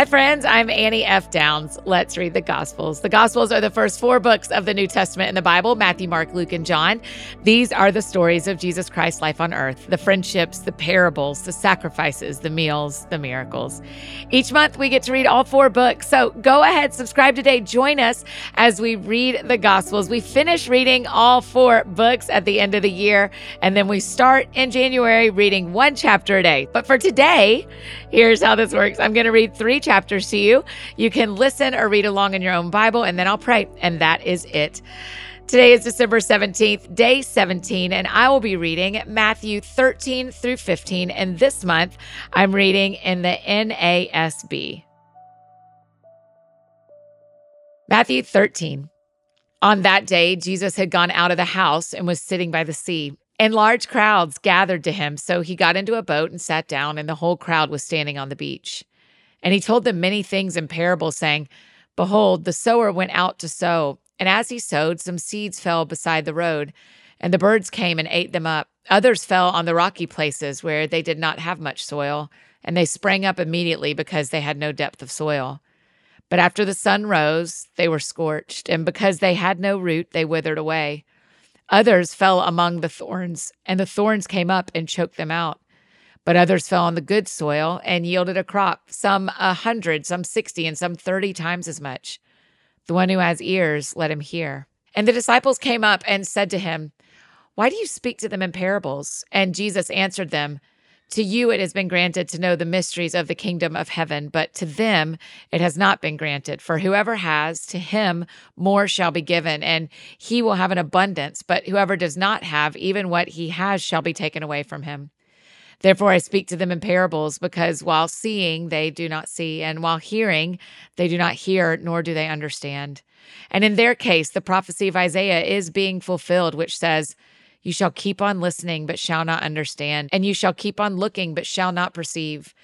Hi, friends. I'm Annie F. Downs. Let's read the Gospels. The Gospels are the first four books of the New Testament in the Bible Matthew, Mark, Luke, and John. These are the stories of Jesus Christ's life on earth the friendships, the parables, the sacrifices, the meals, the miracles. Each month, we get to read all four books. So go ahead, subscribe today. Join us as we read the Gospels. We finish reading all four books at the end of the year, and then we start in January reading one chapter a day. But for today, here's how this works I'm going to read three chapters to you. You can listen or read along in your own Bible, and then I'll pray. And that is it. Today is December 17th, day 17, and I will be reading Matthew 13 through 15. And this month, I'm reading in the NASB. Matthew 13. On that day, Jesus had gone out of the house and was sitting by the sea. And large crowds gathered to him, so he got into a boat and sat down, and the whole crowd was standing on the beach. And he told them many things in parables, saying, Behold, the sower went out to sow, and as he sowed, some seeds fell beside the road, and the birds came and ate them up. Others fell on the rocky places where they did not have much soil, and they sprang up immediately because they had no depth of soil. But after the sun rose, they were scorched, and because they had no root, they withered away. Others fell among the thorns, and the thorns came up and choked them out. But others fell on the good soil and yielded a crop, some a hundred, some sixty, and some thirty times as much. The one who has ears, let him hear. And the disciples came up and said to him, Why do you speak to them in parables? And Jesus answered them, To you it has been granted to know the mysteries of the kingdom of heaven, but to them it has not been granted. For whoever has, to him more shall be given, and he will have an abundance. But whoever does not have, even what he has shall be taken away from him. Therefore, I speak to them in parables, because while seeing, they do not see, and while hearing, they do not hear, nor do they understand. And in their case, the prophecy of Isaiah is being fulfilled, which says, You shall keep on listening, but shall not understand, and you shall keep on looking, but shall not perceive.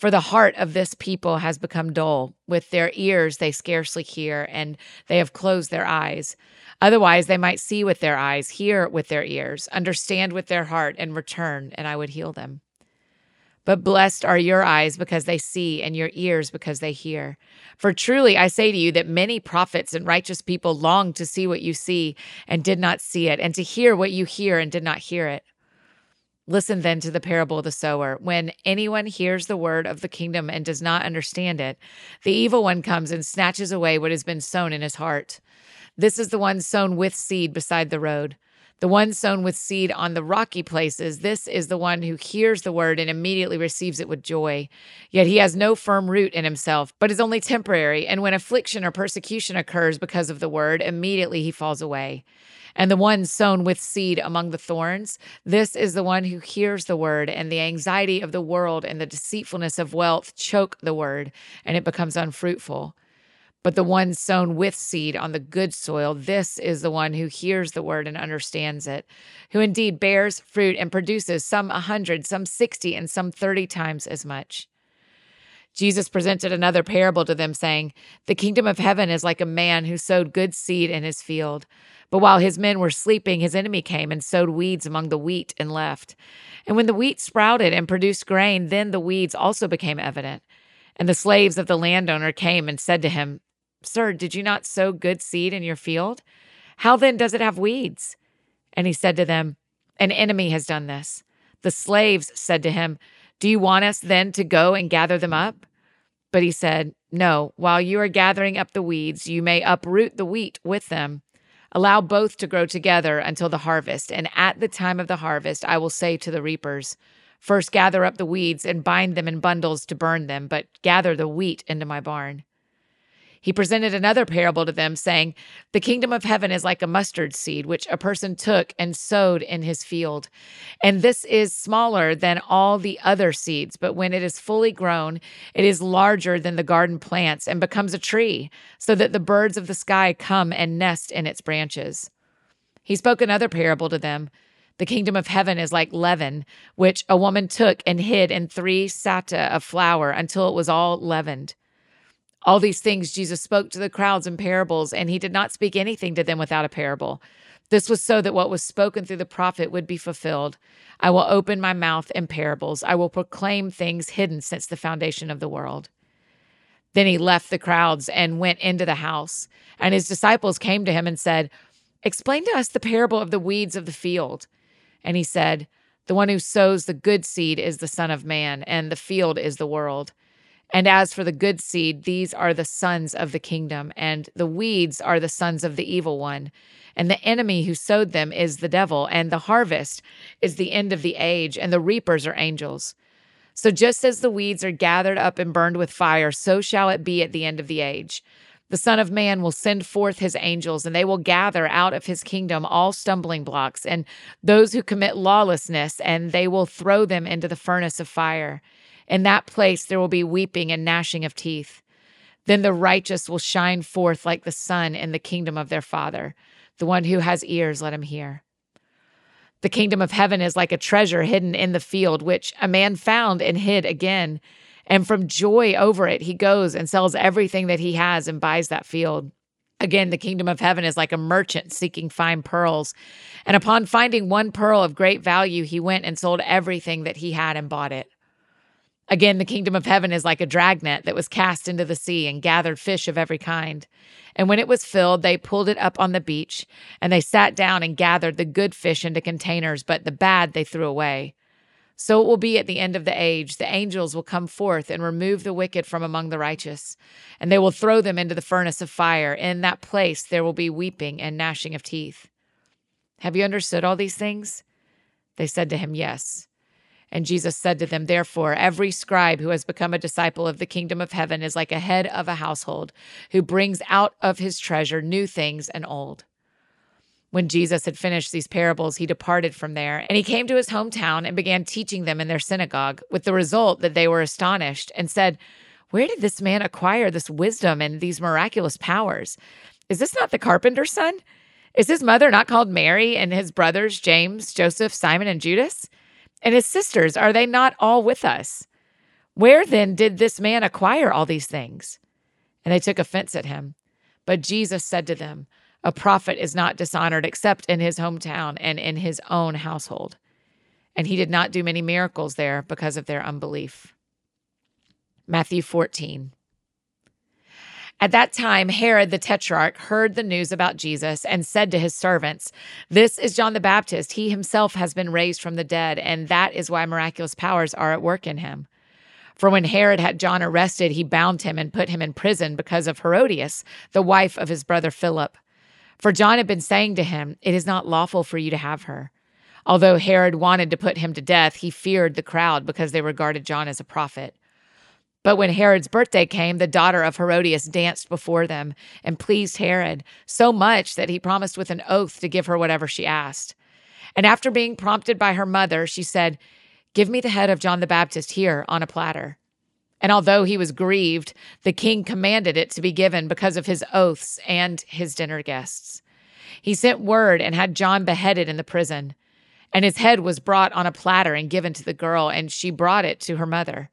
For the heart of this people has become dull. With their ears they scarcely hear, and they have closed their eyes. Otherwise, they might see with their eyes, hear with their ears, understand with their heart, and return, and I would heal them. But blessed are your eyes because they see, and your ears because they hear. For truly I say to you that many prophets and righteous people longed to see what you see and did not see it, and to hear what you hear and did not hear it. Listen then to the parable of the sower. When anyone hears the word of the kingdom and does not understand it, the evil one comes and snatches away what has been sown in his heart. This is the one sown with seed beside the road. The one sown with seed on the rocky places, this is the one who hears the word and immediately receives it with joy. Yet he has no firm root in himself, but is only temporary. And when affliction or persecution occurs because of the word, immediately he falls away. And the one sown with seed among the thorns, this is the one who hears the word, and the anxiety of the world and the deceitfulness of wealth choke the word, and it becomes unfruitful. But the one sown with seed on the good soil, this is the one who hears the word and understands it, who indeed bears fruit and produces some a hundred, some sixty, and some thirty times as much. Jesus presented another parable to them, saying, The kingdom of heaven is like a man who sowed good seed in his field. But while his men were sleeping, his enemy came and sowed weeds among the wheat and left. And when the wheat sprouted and produced grain, then the weeds also became evident. And the slaves of the landowner came and said to him, Sir, did you not sow good seed in your field? How then does it have weeds? And he said to them, An enemy has done this. The slaves said to him, Do you want us then to go and gather them up? But he said, No, while you are gathering up the weeds, you may uproot the wheat with them. Allow both to grow together until the harvest. And at the time of the harvest, I will say to the reapers, First gather up the weeds and bind them in bundles to burn them, but gather the wheat into my barn. He presented another parable to them, saying, The kingdom of heaven is like a mustard seed, which a person took and sowed in his field. And this is smaller than all the other seeds, but when it is fully grown, it is larger than the garden plants and becomes a tree, so that the birds of the sky come and nest in its branches. He spoke another parable to them. The kingdom of heaven is like leaven, which a woman took and hid in three sata of flour until it was all leavened. All these things Jesus spoke to the crowds in parables, and he did not speak anything to them without a parable. This was so that what was spoken through the prophet would be fulfilled. I will open my mouth in parables. I will proclaim things hidden since the foundation of the world. Then he left the crowds and went into the house. And his disciples came to him and said, Explain to us the parable of the weeds of the field. And he said, The one who sows the good seed is the Son of Man, and the field is the world. And as for the good seed, these are the sons of the kingdom, and the weeds are the sons of the evil one. And the enemy who sowed them is the devil, and the harvest is the end of the age, and the reapers are angels. So just as the weeds are gathered up and burned with fire, so shall it be at the end of the age. The Son of Man will send forth his angels, and they will gather out of his kingdom all stumbling blocks and those who commit lawlessness, and they will throw them into the furnace of fire. In that place there will be weeping and gnashing of teeth. Then the righteous will shine forth like the sun in the kingdom of their Father. The one who has ears, let him hear. The kingdom of heaven is like a treasure hidden in the field, which a man found and hid again. And from joy over it, he goes and sells everything that he has and buys that field. Again, the kingdom of heaven is like a merchant seeking fine pearls. And upon finding one pearl of great value, he went and sold everything that he had and bought it. Again, the kingdom of heaven is like a dragnet that was cast into the sea and gathered fish of every kind. And when it was filled, they pulled it up on the beach, and they sat down and gathered the good fish into containers, but the bad they threw away. So it will be at the end of the age. The angels will come forth and remove the wicked from among the righteous, and they will throw them into the furnace of fire. In that place there will be weeping and gnashing of teeth. Have you understood all these things? They said to him, Yes. And Jesus said to them, Therefore, every scribe who has become a disciple of the kingdom of heaven is like a head of a household who brings out of his treasure new things and old. When Jesus had finished these parables, he departed from there, and he came to his hometown and began teaching them in their synagogue, with the result that they were astonished and said, Where did this man acquire this wisdom and these miraculous powers? Is this not the carpenter's son? Is his mother not called Mary, and his brothers James, Joseph, Simon, and Judas? And his sisters, are they not all with us? Where then did this man acquire all these things? And they took offense at him. But Jesus said to them, A prophet is not dishonored except in his hometown and in his own household. And he did not do many miracles there because of their unbelief. Matthew 14. At that time, Herod the Tetrarch heard the news about Jesus and said to his servants, This is John the Baptist. He himself has been raised from the dead, and that is why miraculous powers are at work in him. For when Herod had John arrested, he bound him and put him in prison because of Herodias, the wife of his brother Philip. For John had been saying to him, It is not lawful for you to have her. Although Herod wanted to put him to death, he feared the crowd because they regarded John as a prophet. But when Herod's birthday came, the daughter of Herodias danced before them and pleased Herod so much that he promised with an oath to give her whatever she asked. And after being prompted by her mother, she said, Give me the head of John the Baptist here on a platter. And although he was grieved, the king commanded it to be given because of his oaths and his dinner guests. He sent word and had John beheaded in the prison. And his head was brought on a platter and given to the girl, and she brought it to her mother.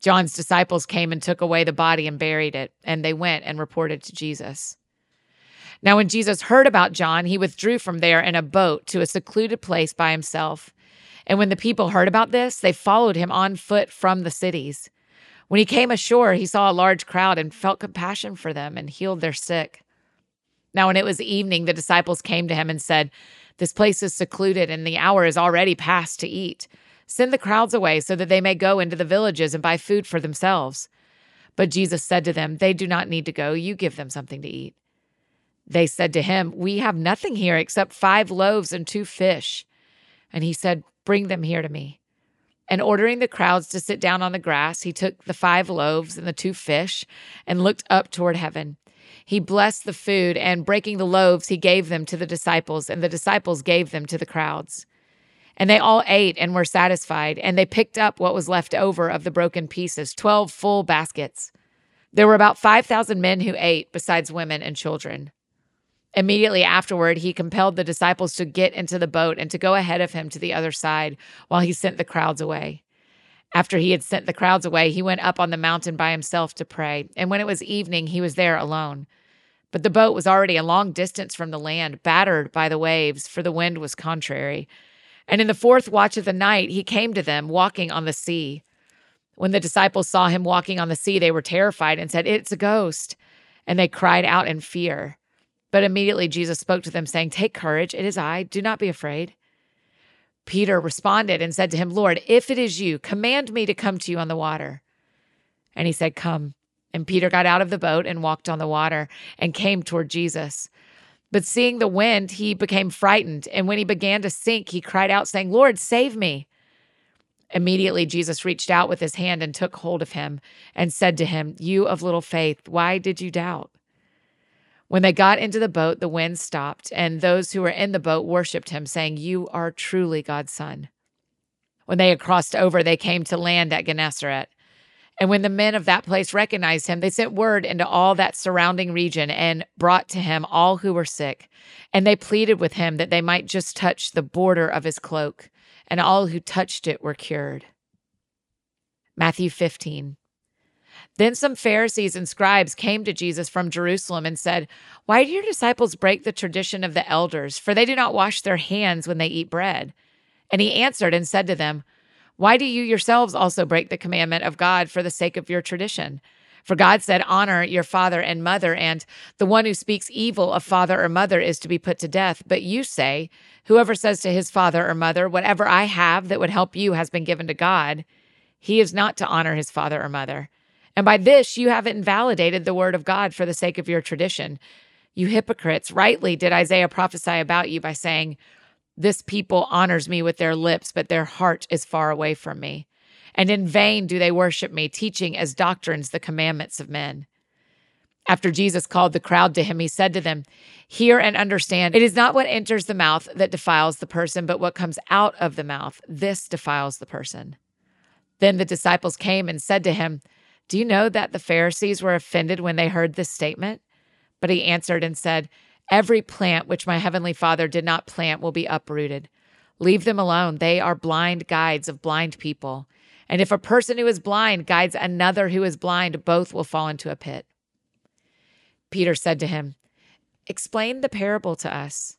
John's disciples came and took away the body and buried it, and they went and reported to Jesus. Now, when Jesus heard about John, he withdrew from there in a boat to a secluded place by himself. And when the people heard about this, they followed him on foot from the cities. When he came ashore, he saw a large crowd and felt compassion for them and healed their sick. Now, when it was evening, the disciples came to him and said, This place is secluded, and the hour is already past to eat. Send the crowds away so that they may go into the villages and buy food for themselves. But Jesus said to them, They do not need to go. You give them something to eat. They said to him, We have nothing here except five loaves and two fish. And he said, Bring them here to me. And ordering the crowds to sit down on the grass, he took the five loaves and the two fish and looked up toward heaven. He blessed the food, and breaking the loaves, he gave them to the disciples, and the disciples gave them to the crowds. And they all ate and were satisfied, and they picked up what was left over of the broken pieces, 12 full baskets. There were about 5,000 men who ate, besides women and children. Immediately afterward, he compelled the disciples to get into the boat and to go ahead of him to the other side while he sent the crowds away. After he had sent the crowds away, he went up on the mountain by himself to pray. And when it was evening, he was there alone. But the boat was already a long distance from the land, battered by the waves, for the wind was contrary. And in the fourth watch of the night, he came to them walking on the sea. When the disciples saw him walking on the sea, they were terrified and said, It's a ghost. And they cried out in fear. But immediately Jesus spoke to them, saying, Take courage, it is I, do not be afraid. Peter responded and said to him, Lord, if it is you, command me to come to you on the water. And he said, Come. And Peter got out of the boat and walked on the water and came toward Jesus. But seeing the wind, he became frightened. And when he began to sink, he cried out, saying, Lord, save me. Immediately, Jesus reached out with his hand and took hold of him and said to him, You of little faith, why did you doubt? When they got into the boat, the wind stopped, and those who were in the boat worshiped him, saying, You are truly God's son. When they had crossed over, they came to land at Gennesaret. And when the men of that place recognized him, they sent word into all that surrounding region and brought to him all who were sick. And they pleaded with him that they might just touch the border of his cloak and all who touched it were cured. Matthew 15. Then some Pharisees and scribes came to Jesus from Jerusalem and said, Why do your disciples break the tradition of the elders? For they do not wash their hands when they eat bread. And he answered and said to them, Why do you yourselves also break the commandment of God for the sake of your tradition? For God said, Honor your father and mother, and the one who speaks evil of father or mother is to be put to death. But you say, Whoever says to his father or mother, Whatever I have that would help you has been given to God, he is not to honor his father or mother. And by this you have invalidated the word of God for the sake of your tradition. You hypocrites, rightly did Isaiah prophesy about you by saying, This people honors me with their lips, but their heart is far away from me and in vain do they worship me, teaching as doctrines the commandments of men. After Jesus called the crowd to him, he said to them, Hear and understand, it is not what enters the mouth that defiles the person, but what comes out of the mouth. This defiles the person. Then the disciples came and said to him, Do you know that the Pharisees were offended when they heard this statement? But he answered and said, Every plant which my heavenly Father did not plant will be uprooted. Leave them alone. They are blind guides of blind people. And if a person who is blind guides another who is blind, both will fall into a pit. Peter said to him, Explain the parable to us.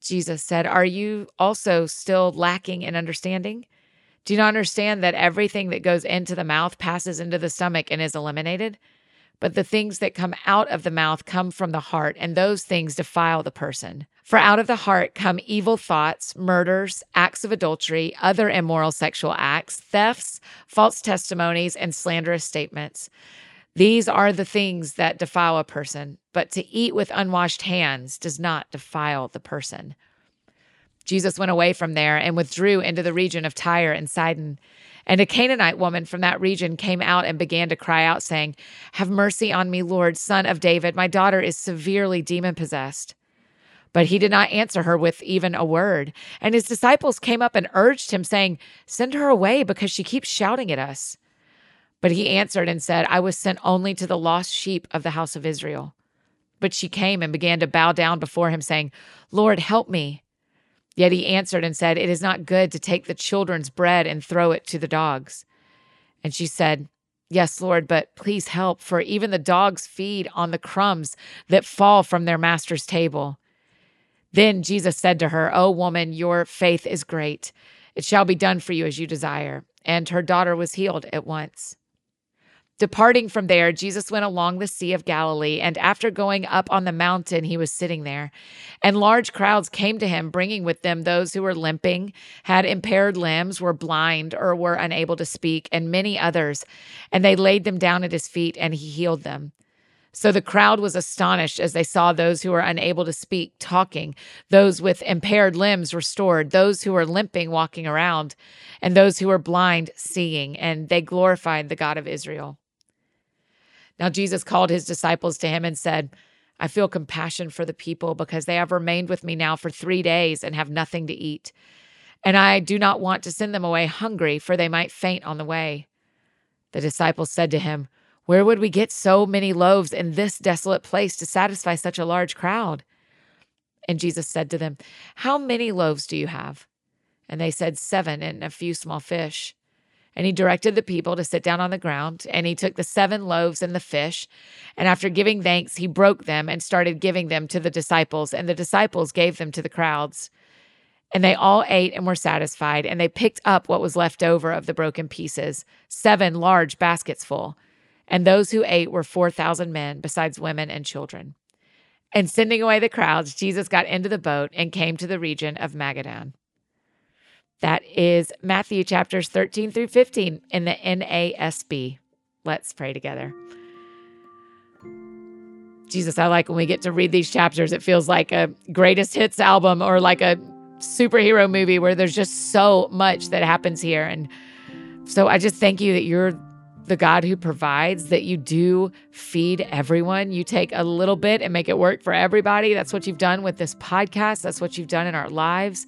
Jesus said, Are you also still lacking in understanding? Do you not understand that everything that goes into the mouth passes into the stomach and is eliminated? But the things that come out of the mouth come from the heart, and those things defile the person. For out of the heart come evil thoughts, murders, acts of adultery, other immoral sexual acts, thefts, false testimonies, and slanderous statements. These are the things that defile a person, but to eat with unwashed hands does not defile the person. Jesus went away from there and withdrew into the region of Tyre and Sidon. And a Canaanite woman from that region came out and began to cry out, saying, Have mercy on me, Lord, son of David. My daughter is severely demon possessed. But he did not answer her with even a word. And his disciples came up and urged him, saying, Send her away because she keeps shouting at us. But he answered and said, I was sent only to the lost sheep of the house of Israel. But she came and began to bow down before him, saying, Lord, help me. Yet he answered and said, It is not good to take the children's bread and throw it to the dogs. And she said, Yes, Lord, but please help, for even the dogs feed on the crumbs that fall from their master's table. Then Jesus said to her, O woman, your faith is great. It shall be done for you as you desire. And her daughter was healed at once. Departing from there, Jesus went along the Sea of Galilee, and after going up on the mountain, he was sitting there. And large crowds came to him, bringing with them those who were limping, had impaired limbs, were blind, or were unable to speak, and many others. And they laid them down at his feet, and he healed them. So the crowd was astonished as they saw those who were unable to speak talking, those with impaired limbs restored, those who were limping walking around, and those who were blind seeing, and they glorified the God of Israel. Now Jesus called his disciples to him and said, I feel compassion for the people because they have remained with me now for three days and have nothing to eat. And I do not want to send them away hungry, for they might faint on the way. The disciples said to him, where would we get so many loaves in this desolate place to satisfy such a large crowd? And Jesus said to them, How many loaves do you have? And they said, Seven and a few small fish. And he directed the people to sit down on the ground. And he took the seven loaves and the fish. And after giving thanks, he broke them and started giving them to the disciples. And the disciples gave them to the crowds. And they all ate and were satisfied, and they picked up what was left over of the broken pieces, seven large baskets full. And those who ate were 4,000 men, besides women and children. And sending away the crowds, Jesus got into the boat and came to the region of Magadan. That is Matthew chapters 13 through 15 in the NASB. Let's pray together. Jesus, I like when we get to read these chapters. It feels like a greatest hits album or like a superhero movie where there's just so much that happens here. And so I just thank you that you're the God who provides, that you do feed everyone. You take a little bit and make it work for everybody. That's what you've done with this podcast. That's what you've done in our lives.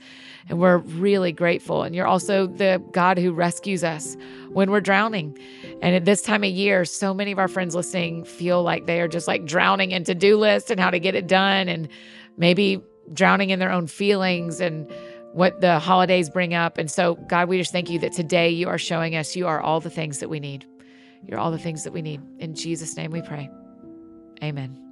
And we're really grateful. And you're also the God who rescues us when we're drowning. And at this time of year, so many of our friends listening feel like they are just like drowning in to do lists and how to get it done, and maybe drowning in their own feelings and what the holidays bring up. And so, God, we just thank you that today you are showing us you are all the things that we need. You're all the things that we need. In Jesus' name we pray. Amen.